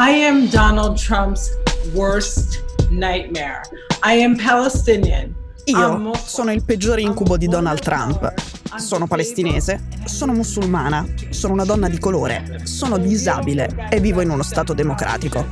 I am Donald Trump's worst nightmare. I am Palestinian. Io sono il peggiore incubo di Donald Trump. Sono palestinese, sono musulmana, sono una donna di colore, sono disabile e vivo in uno stato democratico.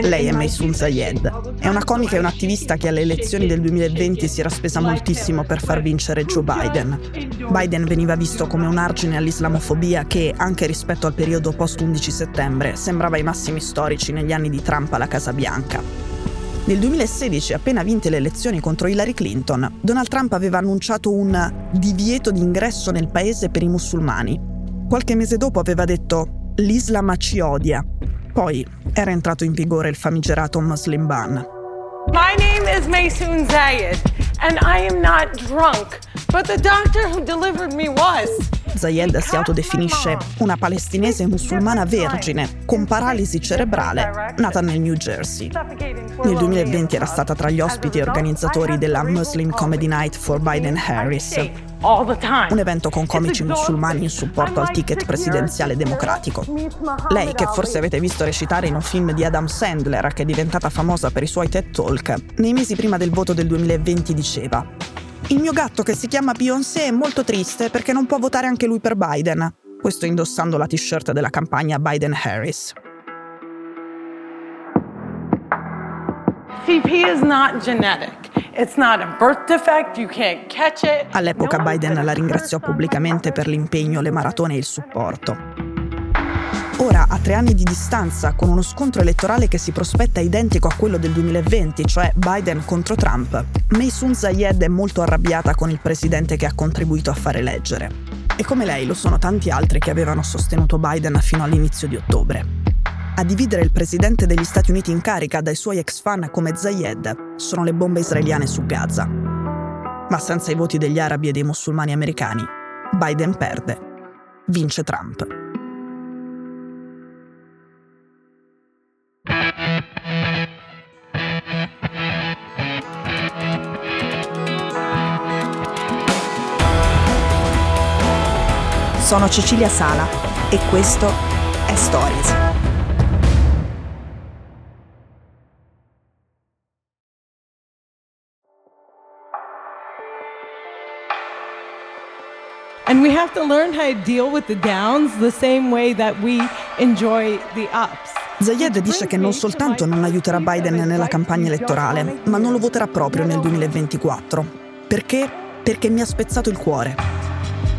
Lei è Maysoon Zayed. È una comica e un'attivista che alle elezioni del 2020 si era spesa moltissimo per far vincere Joe Biden. Biden veniva visto come un argine all'islamofobia che, anche rispetto al periodo post-11 settembre, sembrava ai massimi storici negli anni di Trump alla Casa Bianca. Nel 2016, appena vinte le elezioni contro Hillary Clinton, Donald Trump aveva annunciato un divieto di ingresso nel paese per i musulmani. Qualche mese dopo aveva detto l'Islam ci odia. Poi era entrato in vigore il famigerato Muslim ban. My name is Maysoon Zayed and I am not drunk, but the doctor who delivered me was. Zayed si autodefinisce una palestinese musulmana vergine con paralisi cerebrale nata nel New Jersey. Nel 2020 era stata tra gli ospiti e organizzatori della Muslim Comedy Night for Biden-Harris, un evento con comici musulmani in supporto al ticket presidenziale democratico. Lei, che forse avete visto recitare in un film di Adam Sandler, che è diventata famosa per i suoi TED Talk, nei mesi prima del voto del 2020 diceva il mio gatto che si chiama Beyoncé è molto triste perché non può votare anche lui per Biden. Questo indossando la t-shirt della campagna Biden-Harris. CP is not genetic. It's not a birth defect, you can't catch it. All'epoca Biden la ringraziò pubblicamente per l'impegno, le maratone e il supporto. Ora, a tre anni di distanza, con uno scontro elettorale che si prospetta identico a quello del 2020, cioè Biden contro Trump, Maysoon Zayed è molto arrabbiata con il presidente che ha contribuito a fare eleggere. E come lei lo sono tanti altri che avevano sostenuto Biden fino all'inizio di ottobre. A dividere il presidente degli Stati Uniti in carica dai suoi ex fan come Zayed sono le bombe israeliane su Gaza. Ma senza i voti degli arabi e dei musulmani americani, Biden perde. Vince Trump. Sono Cecilia Sala e questo è Stories. And we have to learn how to deal with the downs the same way that we enjoy the ups. Zayed dice che non soltanto non aiuterà Biden nella campagna elettorale, ma non lo voterà proprio nel 2024. Perché? Perché mi ha spezzato il cuore.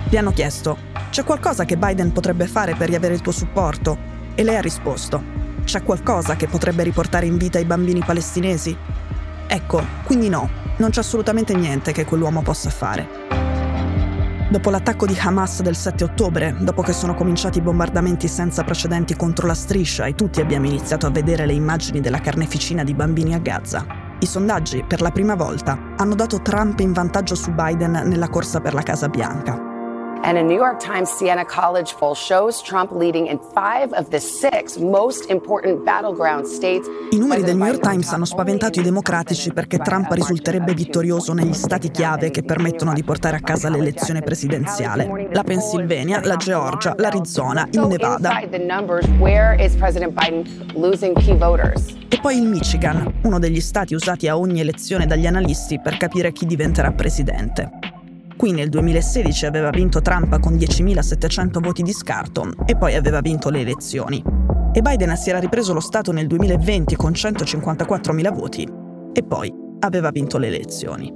Gli hanno chiesto, c'è qualcosa che Biden potrebbe fare per riavere il tuo supporto? E lei ha risposto, c'è qualcosa che potrebbe riportare in vita i bambini palestinesi? Ecco, quindi no, non c'è assolutamente niente che quell'uomo possa fare. Dopo l'attacco di Hamas del 7 ottobre, dopo che sono cominciati i bombardamenti senza precedenti contro la striscia e tutti abbiamo iniziato a vedere le immagini della carneficina di bambini a Gaza, i sondaggi, per la prima volta, hanno dato Trump in vantaggio su Biden nella corsa per la Casa Bianca. And a New York Times Siena College poll shows Trump leading in five of the six most important battleground states. I numeri del New York Times hanno spaventato i democratici perché Trump risulterebbe vittorioso negli stati chiave che permettono di portare a casa l'elezione presidenziale. La Pennsylvania, la Georgia, l'Arizona, il Nevada. E poi il Michigan, uno degli stati usati a ogni elezione dagli analisti per capire chi diventerà presidente. Qui nel 2016 aveva vinto Trump con 10.700 voti di scarto e poi aveva vinto le elezioni. E Biden si era ripreso lo Stato nel 2020 con 154.000 voti e poi aveva vinto le elezioni.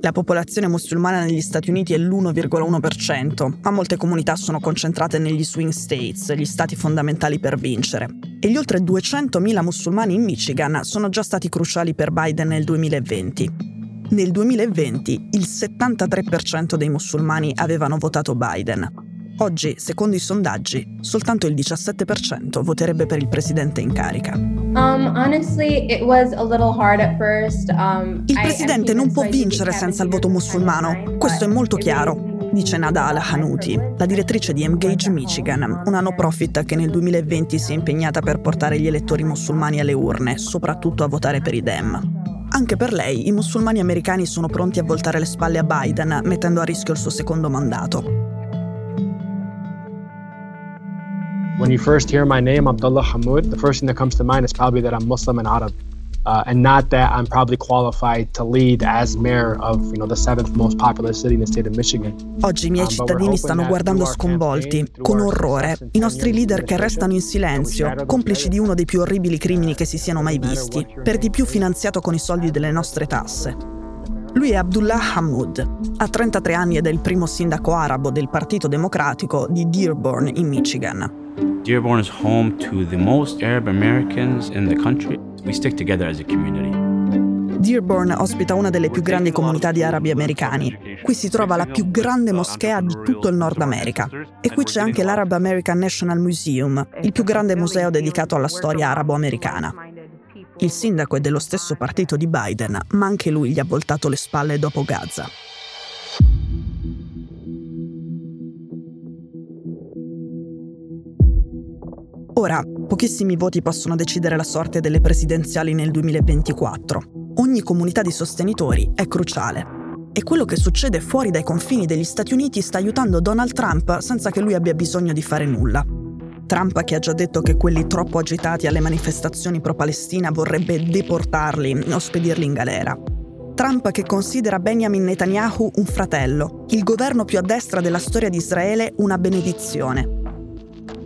La popolazione musulmana negli Stati Uniti è l'1,1%, ma molte comunità sono concentrate negli swing states, gli stati fondamentali per vincere. E gli oltre 200.000 musulmani in Michigan sono già stati cruciali per Biden nel 2020. Nel 2020 il 73% dei musulmani avevano votato Biden. Oggi, secondo i sondaggi, soltanto il 17% voterebbe per il presidente in carica. Um, um, il presidente non può vincere senza il voto musulmano, questo è molto chiaro, dice Nada Al-Hanuti, la direttrice di Engage Michigan, una no profit che nel 2020 si è impegnata per portare gli elettori musulmani alle urne, soprattutto a votare per i Dem. Anche per lei, i musulmani americani sono pronti a voltare le spalle a Biden, mettendo a rischio il suo secondo mandato. When you first hear my name, Abdullah Hamoud, the first thing that comes to mind is probably that I'm Muslim and Arab. Uh, and not that I'm probably qualified to lead as mayor of you know, the seventh most populous city in the state of Michigan. Oggi i miei um, cittadini stanno guardando sconvolti, con orrore, i nostri leader che restano in silenzio, complici di uno dei più orribili crimini che si siano mai visti, per di più finanziato con i soldi delle nostre tasse. Lui è Abdullah Hamoud, ha 33 anni ed è il primo sindaco arabo del Partito Democratico di Dearborn in Michigan. Dearborn is home to the most Arab Americans in the country. We stick together as a community. Dearborn ospita una delle più grandi comunità di arabi americani. Qui si trova la più grande moschea di tutto il Nord America. E qui c'è anche l'Arab American National Museum, il più grande museo dedicato alla storia arabo-americana. Il sindaco è dello stesso partito di Biden, ma anche lui gli ha voltato le spalle dopo Gaza. Ora, pochissimi voti possono decidere la sorte delle presidenziali nel 2024. Ogni comunità di sostenitori è cruciale. E quello che succede fuori dai confini degli Stati Uniti sta aiutando Donald Trump senza che lui abbia bisogno di fare nulla. Trump che ha già detto che quelli troppo agitati alle manifestazioni pro-Palestina vorrebbe deportarli o spedirli in galera. Trump che considera Benjamin Netanyahu un fratello, il governo più a destra della storia di Israele una benedizione.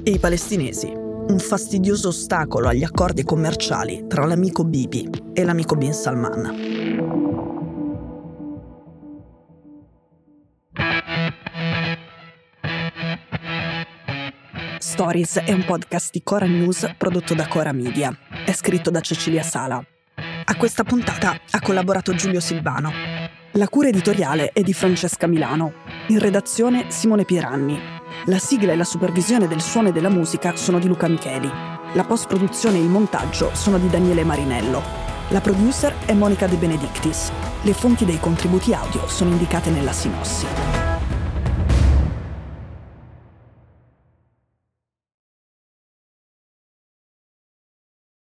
E i palestinesi un fastidioso ostacolo agli accordi commerciali tra l'amico Bibi e l'amico Bin Salman. Stories è un podcast di Cora News prodotto da Cora Media. È scritto da Cecilia Sala. A questa puntata ha collaborato Giulio Silvano. La cura editoriale è di Francesca Milano. In redazione Simone Pieranni. La sigla e la supervisione del suono e della musica sono di Luca Micheli. La post-produzione e il montaggio sono di Daniele Marinello. La producer è Monica De Benedictis. Le fonti dei contributi audio sono indicate nella sinossi.